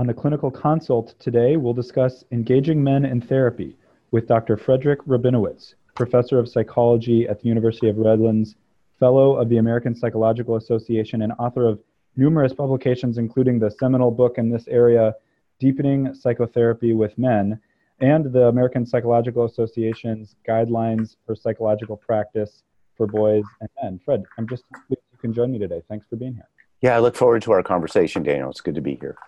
On the clinical consult today, we'll discuss engaging men in therapy with Dr. Fredric Rabinowitz, professor of psychology at the University of Redlands, fellow of the American Psychological Association, and author of numerous publications, including the seminal book in this area, Deepening Psychotherapy with Men, and the American Psychological Association's Guidelines for Psychological Practice for Boys and Men. Fred, I'm just pleased you can join me today. Thanks for being here. Yeah, I look forward to our conversation, Daniel. It's good to be here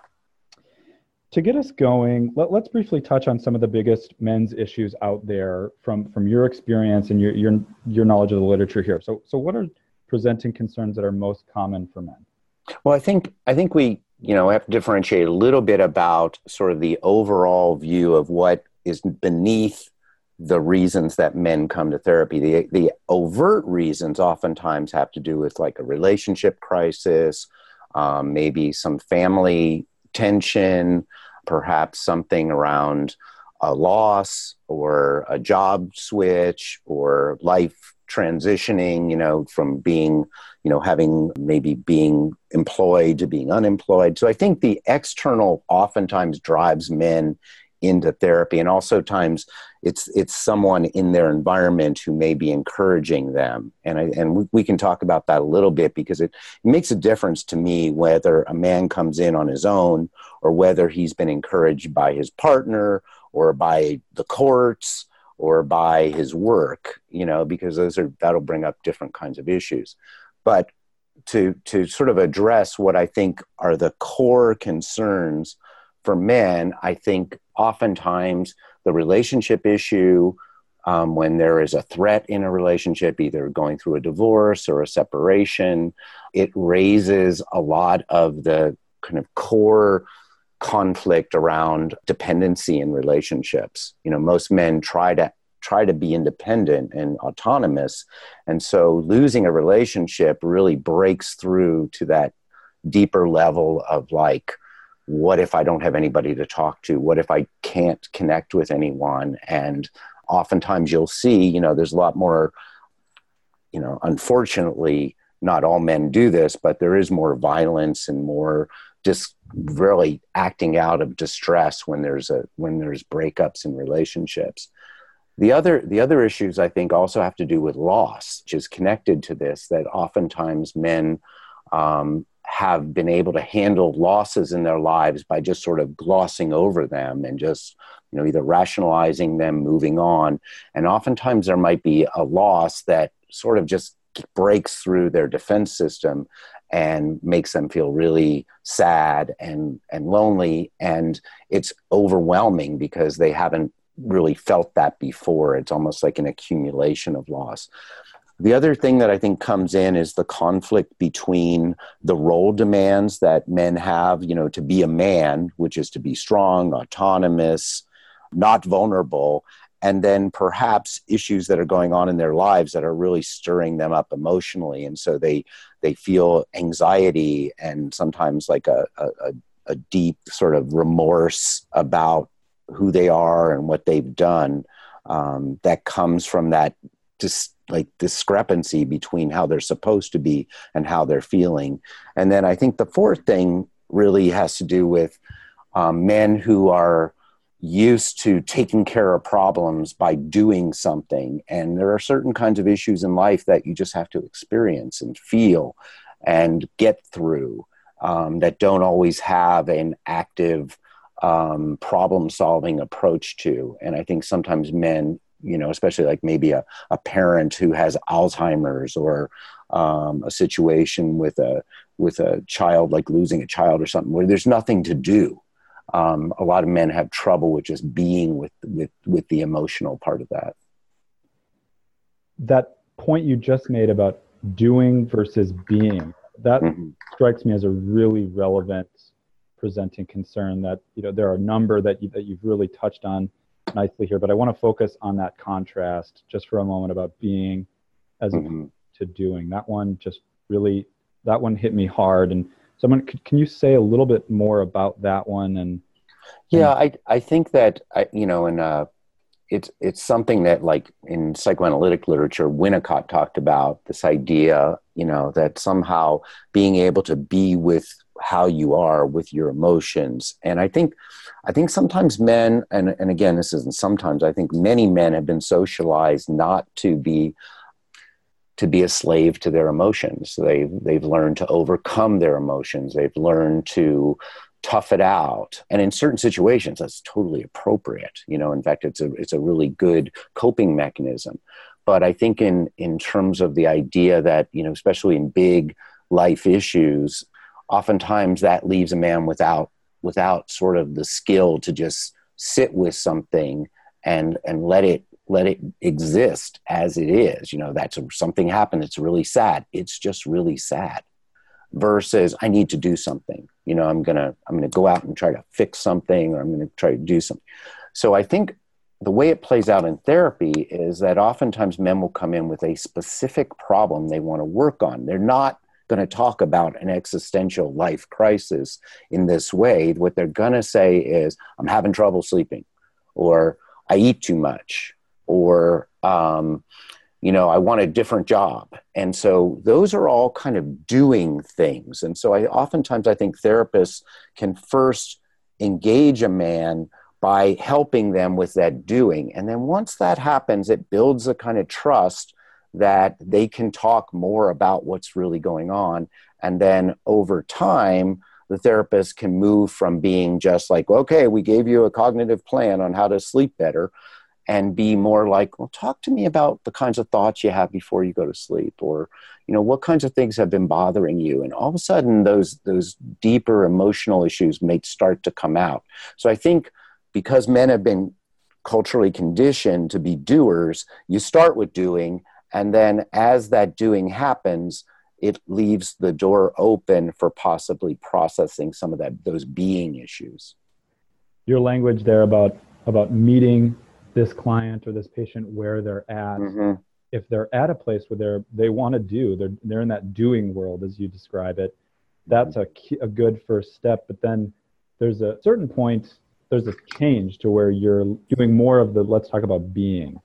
to get us going, let, us briefly touch on some of the biggest men's issues out there from, from your experience and your, your, your knowledge of the literature here. So, so what are presenting concerns that are most common for men? Well, I think, I think we, you know, have to differentiate a little bit about sort of the overall view of what is beneath the reasons that men come to therapy. The, the overt reasons oftentimes have to do with like a relationship crisis, um, maybe some family tension, perhaps something around a loss or a job switch or life transitioning, you know, from being, you know, having maybe being employed to being unemployed. So I think the external oftentimes drives men into therapy. And also times it's it's someone in their environment who may be encouraging them. And I, and we, we can talk about that a little bit because it, it makes a difference to me whether a man comes in on his own or whether he's been encouraged by his partner or by the courts or by his work you know because those are that'll bring up different kinds of issues. But to to sort of address what i think are the core concerns for men i think oftentimes the relationship issue um, when there is a threat in a relationship, either going through a divorce or a separation, it raises a lot of the kind of core conflict around dependency in relationships. You know, most men try to try to be independent and autonomous, and so losing a relationship really breaks through to that deeper level of like what if I don't have anybody to talk to? What if I can't connect with anyone? And oftentimes you'll see, you know, there's a lot more, you know, unfortunately, not all men do this, but there is more violence and more just really acting out of distress when there's a when there's breakups in relationships. The other the other issues I think also have to do with loss, which is connected to this. That oftentimes men um, have been able to handle losses in their lives by just sort of glossing over them and just you know either rationalizing them moving on. And oftentimes there might be a loss that sort of just breaks through their defense system and makes them feel really sad and and lonely. And it's overwhelming because they haven't really felt that before. It's almost like an accumulation of loss the other thing that I think comes in is the conflict between the role demands that men have, you know, to be a man, which is to be strong, autonomous, not vulnerable, and then perhaps issues that are going on in their lives that are really stirring them up emotionally. And so they they feel anxiety and sometimes like a, a, a deep sort of remorse about who they are and what they've done um, that comes from that dis- like discrepancy between how they're supposed to be and how they're feeling. And then I think the fourth thing really has to do with um, men who are used to taking care of problems by doing something. And there are certain kinds of issues in life that you just have to experience and feel and get through um, that don't always have an active um, problem solving approach to. And I think sometimes men you know, especially like maybe a, a parent who has Alzheimer's or um, a situation with a with a child like losing a child or something where there's nothing to do. Um, a lot of men have trouble with just being with with with the emotional part of that. That point you just made about doing versus being that mm-hmm. strikes me as a really relevant presenting concern that you know there are a number that you, that you've really touched on nicely here, but I want to focus on that contrast just for a moment about being as mm-hmm. to doing. That one just really, that one hit me hard. And someone, can you say a little bit more about that one? And yeah, I I think that I, you know, and uh, it's it's something that like in psychoanalytic literature, Winnicott talked about this idea, you know, that somehow being able to be with how you are with your emotions. And I think I think sometimes men and, and again this isn't sometimes, I think many men have been socialized not to be to be a slave to their emotions. They've they've learned to overcome their emotions. They've learned to tough it out. And in certain situations, that's totally appropriate. You know, in fact, it's a it's a really good coping mechanism. But I think in in terms of the idea that you know, especially in big life issues, oftentimes that leaves a man without without sort of the skill to just sit with something and and let it let it exist as it is. You know that's something happened it's really sad. It's just really sad versus i need to do something. You know i'm gonna i'm gonna go out and try to fix something or i'm gonna try to do something. So i think the way it plays out in therapy is that oftentimes men will come in with a specific problem they want to work on. They're not going to talk about an existential life crisis in this way what they're going to say is i'm having trouble sleeping or i eat too much or um, you know, I want a different job. And so those are all kind of doing things. And so I oftentimes I think therapists can first engage a man by helping them with that doing. And then once that happens, it builds a kind of trust that they can talk more about what's really going on. And then over time, the therapist can move from being just like, okay, we gave you a cognitive plan on how to sleep better and be more like, well, talk to me about the kinds of thoughts you have before you go to sleep, or you know, what kinds of things have been bothering you, and all of a sudden, those those deeper emotional issues may start to come out. So I think because men have been culturally conditioned to be doers, you start with doing, and then as that doing happens, it leaves the door open for possibly processing some of that those being issues. Your language there about about meeting this client or this patient where they're at. Mm-hmm. If they're at a place where they're they want to do, they're they're in that doing world as you describe it. That's a key, a good first step. But then there's a certain point. There's a change to where you're doing more of the. Let's talk about being.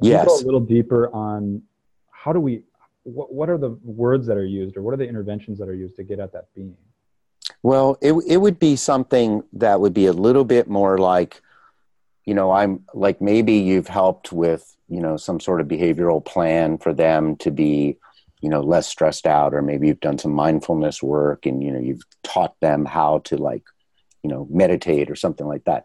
Yes. go a little deeper on how do we. What, what are the words that are used, or what are the interventions that are used to get at that being? Well, it it would be something that would be a little bit more like you know i'm like maybe you've helped with you know some sort of behavioral plan for them to be you know less stressed out or maybe you've done some mindfulness work and you know you've taught them how to like you know meditate or something like that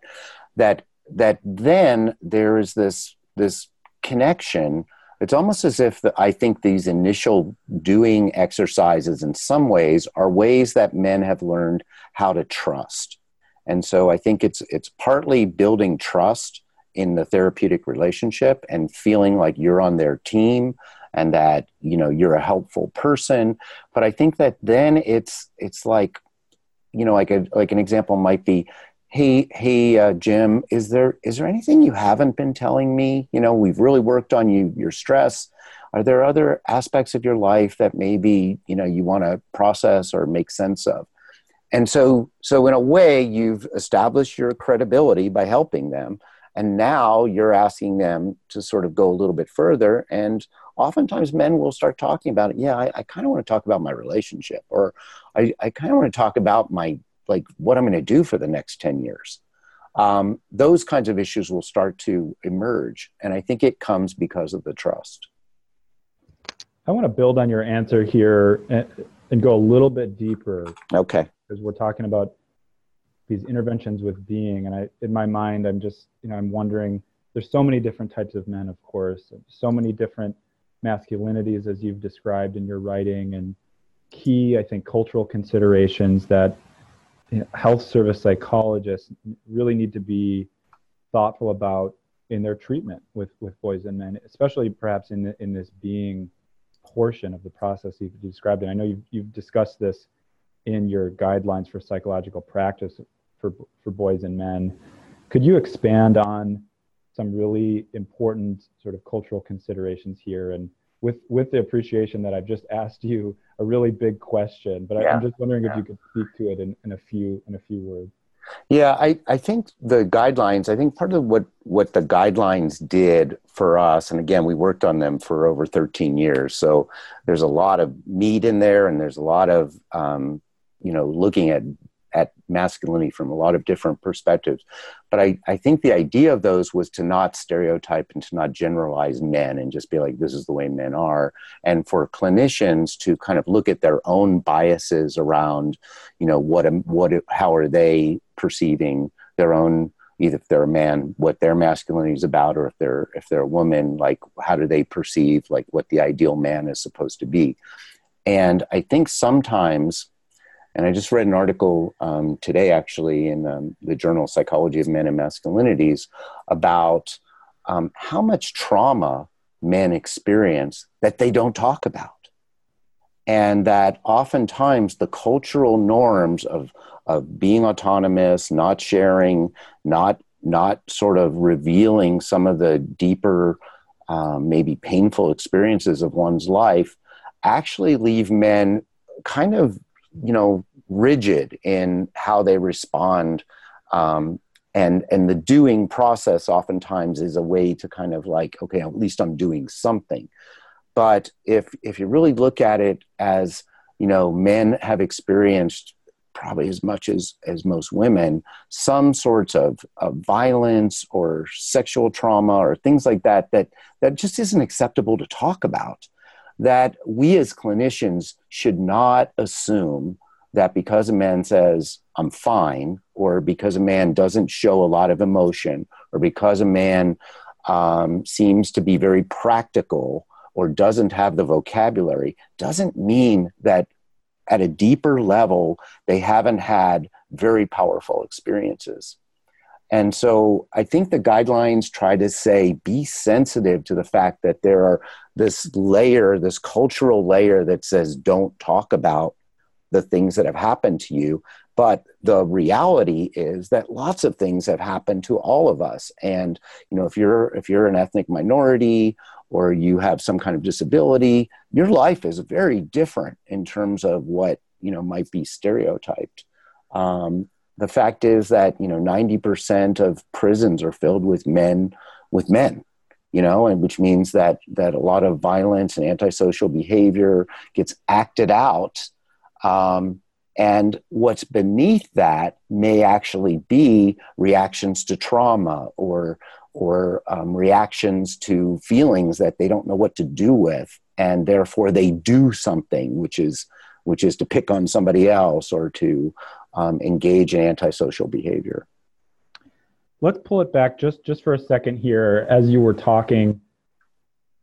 that that then there is this this connection it's almost as if the, i think these initial doing exercises in some ways are ways that men have learned how to trust. And so I think it's it's partly building trust in the therapeutic relationship and feeling like you're on their team and that you know you're a helpful person. But i think that then it's it's like you know like a like an example might be hey hey uh, jim is there is there anything you haven't been telling me? You know we've really worked on you your stress. Are there other aspects of your life that maybe you know you want to process or make sense of? And so so in a way you've established your credibility by helping them and now you're asking them to sort of go a little bit further and oftentimes men will start talking about it. Yeah i, I kind of want to talk about my relationship or i, I kind of want to talk about my like what i'm going to do for the next 10 years. Um, those kinds of issues will start to emerge and i think it comes because of the trust. I want to build on your answer here and, and go a little bit deeper. Okay. Because we're talking about these interventions with being and i in my mind i'm just you know i'm wondering there's so many different types of men of course so many different masculinities as you've described in your writing and key i think cultural considerations that health service psychologists really need to be thoughtful about in their treatment with with boys and men especially perhaps in the, in this being portion of the process you've described and i know you've, you've discussed this in your guidelines for psychological practice for, for boys and men. Could you expand on some really important sort of cultural considerations here and with with the appreciation that I've just asked you a really big question, but yeah. I'm just wondering yeah. if you could speak to it in, in a few in a few words. Yeah, I, I think the guidelines, I think part of what, what the guidelines did for us, and again, we worked on them for over 13 years. So there's a lot of meat in there and there's a lot of um, you know looking at at masculinity from a lot of different perspectives. But I, I think the idea of those was to not stereotype and to not generalize men and just be like, this is the way men are. And for clinicians to kind of look at their own biases around, you know, what, what, how are they perceiving their own either if they're a man what their masculinity is about or if they're if they're a woman like how do they perceive like what the ideal man is supposed to be and i think sometimes and I just read an article um, today, actually, in um, the journal Psychology of Men and Masculinities about um, how much trauma men experience that they don't talk about. And that oftentimes the cultural norms of, of being autonomous, not sharing, not, not sort of revealing some of the deeper, um, maybe painful experiences of one's life actually leave men kind of you know rigid in how they respond um, and and the doing process oftentimes is a way to kind of like okay at least i'm doing something. But if if you really look at it as you know men have experienced probably as much as as most women some sorts of, of violence or sexual trauma or things like that that that just isn't acceptable to talk about that we as clinicians should not assume that because a man says, I'm fine, or because a man doesn't show a lot of emotion, or because a man um, seems to be very practical or doesn't have the vocabulary, doesn't mean that at a deeper level they haven't had very powerful experiences. And so I think the guidelines try to say be sensitive to the fact that there are this layer, this cultural layer that says don't talk about the things that have happened to you. But the reality is that lots of things have happened to all of us. And you know, if you're if you're an ethnic minority or you have some kind of disability, your life is very different in terms of what you know might be stereotyped. Um, the fact is that you know 90% of prisons are filled with men with men you know and which means that that a lot of violence and antisocial behavior gets acted out. Um, and what's beneath that may actually be reactions to trauma or or um, reactions to feelings that they don't know what to do with and therefore they do something which is which is to pick on somebody else or to um, engage in antisocial behavior. Let's pull it back just just for a second here. As you were talking,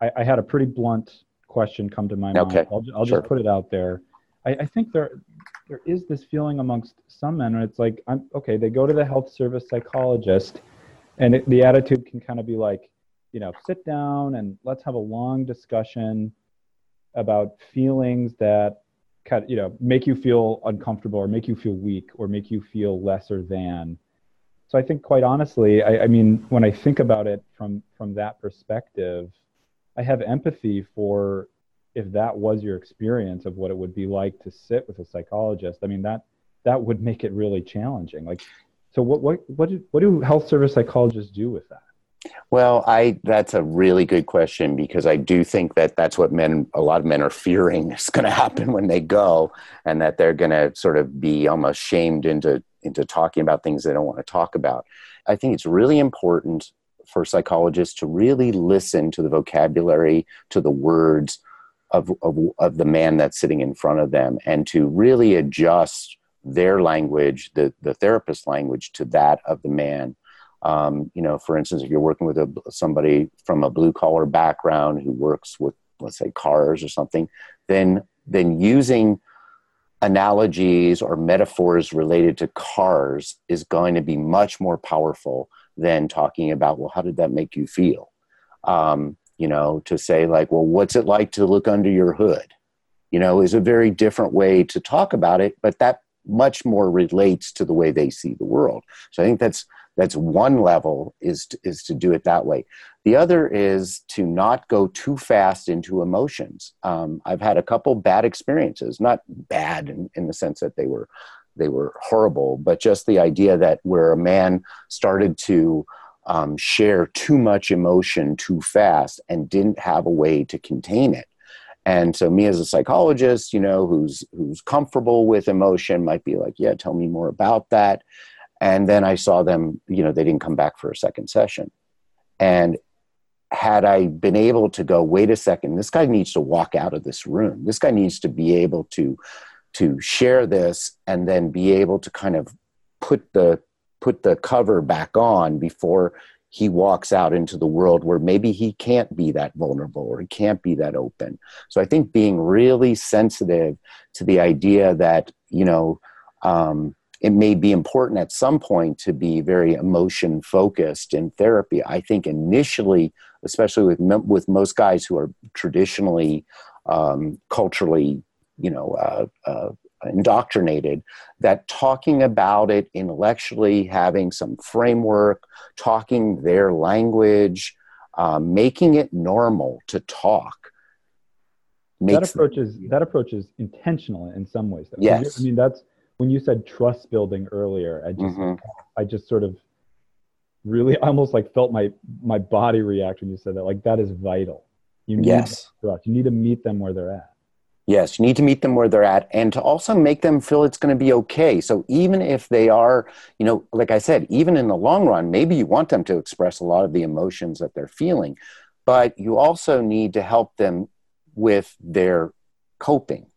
I, I had a pretty blunt question come to my mind. Okay. I'll, I'll sure. just put it out there. I, I, think there there is this feeling amongst some men, and it's like, I'm okay. They go to the health service psychologist, and it, the attitude can kind of be like, you know, sit down and let's have a long discussion about feelings that kind of, you know make you feel uncomfortable or make you feel weak or make you feel lesser than. So i think quite honestly I, I, mean when i think about it from from that perspective i have empathy for if that was your experience of what it would be like to sit with a psychologist. I mean that that would make it really challenging. Like so what what what do, what do health service psychologists do with that well, I that's a really good question because I do think that that's what men a lot of men are fearing is going to happen when they go and that they're going to sort of be almost shamed into into talking about things they don't want to talk about. I think it's really important for psychologists to really listen to the vocabulary, to the words of, of, of the man that's sitting in front of them and to really adjust their language, the, the therapist language to that of the man um, you know, for instance, if you're working with a, somebody from a blue collar background who works with, let's say, cars or something, then then using analogies or metaphors related to cars is going to be much more powerful than talking about, well, how did that make you feel? Um, you know, to say like, well, what's it like to look under your hood? You know, is a very different way to talk about it, but that much more relates to the way they see the world. So I think that's that's one level is to, is to do it that way. The other is to not go too fast into emotions. Um, I've had a couple bad experiences, not bad in, in the sense that they were they were horrible, but just the idea that where a man started to um, share too much emotion too fast and didn't have a way to contain it And so me as a psychologist, you know, who's who's comfortable with emotion might be like, yeah, tell me more about that. And then I saw them, you know, they didn't come back for a second session. And had I been able to go, wait a second, this guy needs to walk out of this room. This guy needs to be able to to share this and then be able to kind of put the put the cover back on before he walks out into the world where maybe he can't be that vulnerable or he can't be that open. So I think being really sensitive to the idea that, you know, um, it may be important at some point to be very emotion focused in therapy. I think initially, especially with with most guys who are traditionally um, culturally, you know, uh, uh, indoctrinated that talking about it intellectually, having some framework, talking their language, um, making it normal to talk. That approach is that approach is intentional in some ways. Though. Yes, I mean that's when you said trust building earlier. I just mm-hmm. I just sort of really almost like felt my my body react when you said that. Like that is vital. You need yes. trust. You need to meet them where they're at. Yes, you need to meet them where they're at and to also make them feel it's going to be okay. So even if they are, you know, like I said, even in the long run, maybe you want them to express a lot of the emotions that they're feeling, but you also need to help them with their coping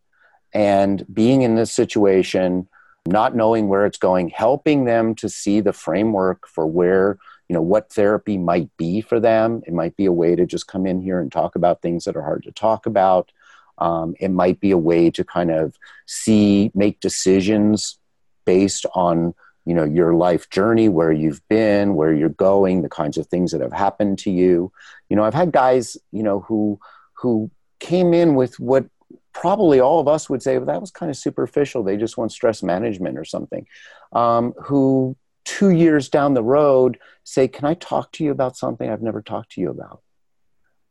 and being in this situation, not knowing where it's going, helping them to see the framework for where, you know, what therapy might be for them. It might be a way to just come in here and talk about things that are hard to talk about um, it might be a way to kind of see, make decisions based on you know your life journey where you've been where you're going the kinds of things that have happened to you you know i've had guys you know who who came in with what probably all of us would say well, that was kind of superficial. They just want stress management or something. Um, who two years down the road say can i talk to you about something i've never talked to you about?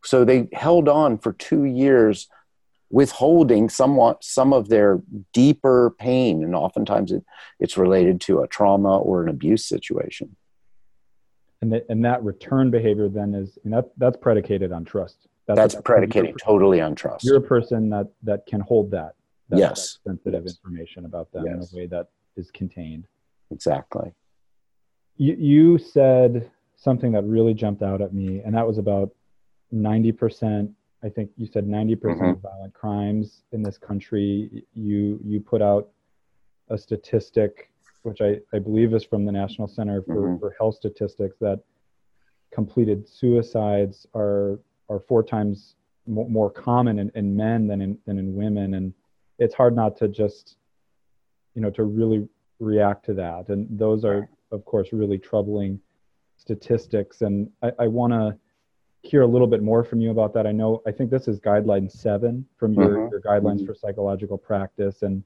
So they held on for two years withholding somewhat some of their deeper pain and oftentimes it, it's related to a trauma or an abuse situation. And, the, and that return behavior then is and that, that's predicated on trust that's, that's predicated totally on trust you're a person that that can hold that, that yes that sensitive yes. information about them yes. in a way that is contained exactly you, you said something that really jumped out at me and that was about 90% I think you said 90% mm hmm of violent crimes in this country. You you put out a statistic, which I, I believe is from the National Center for, mm-hmm. for Health Statistics, that completed suicides are are four times more, more common in, in men than in than in women, and it's hard not to just you know to really react to that. And those are of course really troubling statistics. And I, I want to hear a little bit more from you about that. I know, I think this is guideline seven from your, mm-hmm. your guidelines mm-hmm. for psychological practice and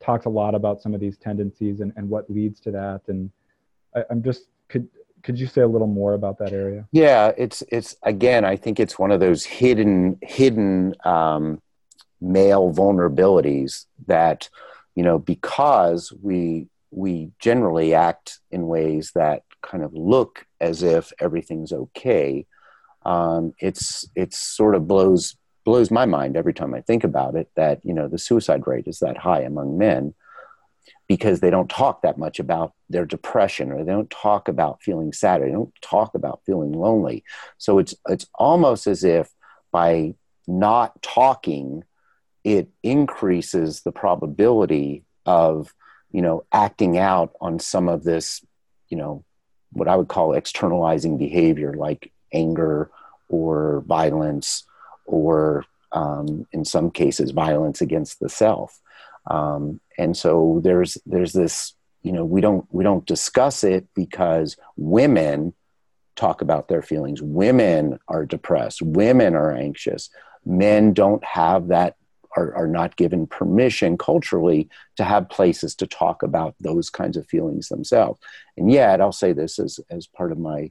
talks a lot about some of these tendencies and, and what leads to that. And I, I'm just, could, could you say a little more about that area? Yeah, it's, it's, again, I think it's one of those hidden, hidden, um, male vulnerabilities that, you know, because we, we generally act in ways that kind of look as if everything's okay um, it's it's sort of blows blows my mind every time I think about it that you know the suicide rate is that high among men because they don't talk that much about their depression or they don't talk about feeling sad or they don't talk about feeling lonely. So it's it's almost as if by not talking, it increases the probability of you know acting out on some of this you know what I would call externalizing behavior like anger or violence or um, in some cases violence against the self um, and so there's there's this you know we don't we don't discuss it because women talk about their feelings. Women are depressed. Women are anxious. Men don't have that are, are not given permission culturally to have places to talk about those kinds of feelings themselves. And yet i'll say this as, as part of my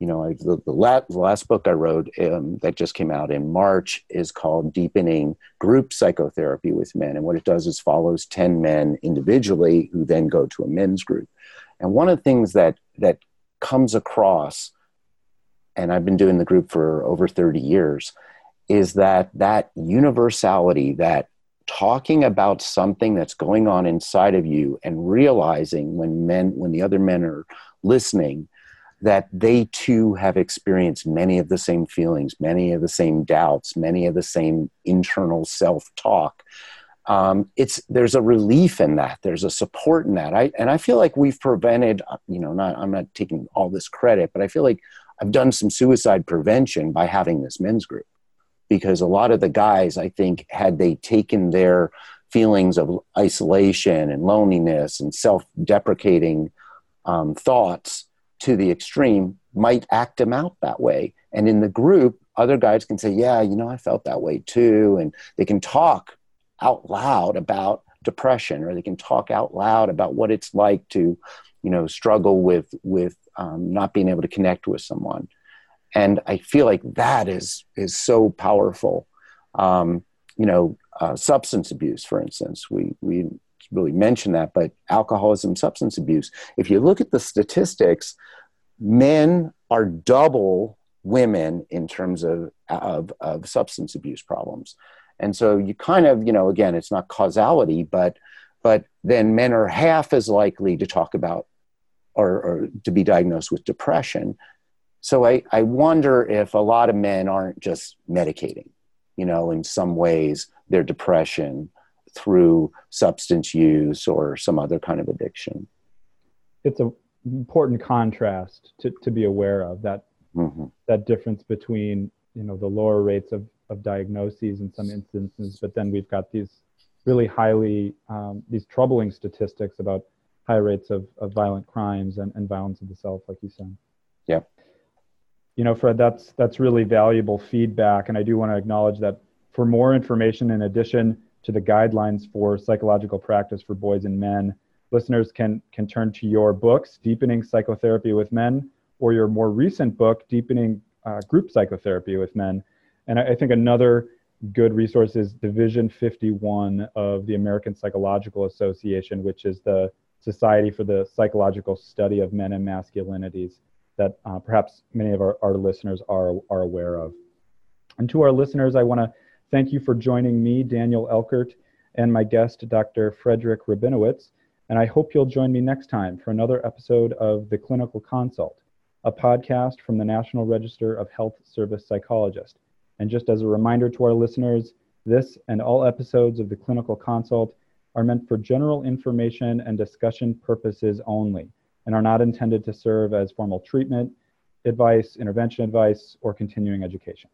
you know, I, the, the, last, the, last, book I wrote um, that just came out in March is called Deepening Group Psychotherapy with Men. And what it does is follows 10 men individually who then go to a men's group. And one of the things that, that comes across, and I've been doing the group for over 30 years, is that that universality, that talking about something that's going on inside of you and realizing when men, when the other men are listening, that they too have experienced many of the same feelings, many of the same doubts, many of the same internal self talk. Um, it's there's a relief in that. There's a support in that. I and I feel like we've prevented. You know, not I'm not taking all this credit, but I feel like I've done some suicide prevention by having this men's group because a lot of the guys, I think, had they taken their feelings of isolation and loneliness and self-deprecating um, thoughts to the extreme might act them out that way. And in the group, other guys can say, Yeah, you know, I felt that way too. And they can talk out loud about depression or they can talk out loud about what it's like to, you know, struggle with, with um, not being able to connect with someone. And I feel like that is, is so powerful. Um, you know, uh, substance abuse, for instance, we, we really mention that, but alcoholism, substance abuse. If you look at the statistics, men are double women in terms of, of, of substance abuse problems. And so you kind of, you know, again, it's not causality, but but then men are half as likely to talk about or, or to be diagnosed with depression. So I, I wonder if a lot of men aren't just medicating, you know, in some ways their depression through substance use or some other kind of addiction. It's an important contrast to, to be aware of that mm-hmm. that difference between you know the lower rates of, of diagnoses in some instances, but then we've got these really highly um, these troubling statistics about high rates of, of violent crimes and, and violence of the self, like you said. Yeah. You know, Fred, that's that's really valuable feedback, and I do want to acknowledge that for more information, in addition to the guidelines for psychological practice for boys and men, listeners can can turn to your books, Deepening Psychotherapy with Men, or your more recent book, Deepening uh, Group Psychotherapy with Men. And I, I think another good resource is Division 51 of the American Psychological Association, which is the Society for the Psychological Study of Men and Masculinities that uh, perhaps many of our, our listeners are, are aware of. And to our listeners, I want to thank you for joining me, Daniel Elchert, and my guest, Dr. Fredric Rabinowitz. And I hope you'll join me next time for another episode of The Clinical Consult, a podcast from the National Register of Health Service Psychologists. And just as a reminder to our listeners, this and all episodes of The Clinical Consult are meant for general information and discussion purposes only and are not intended to serve as formal treatment, advice, intervention advice, or continuing education.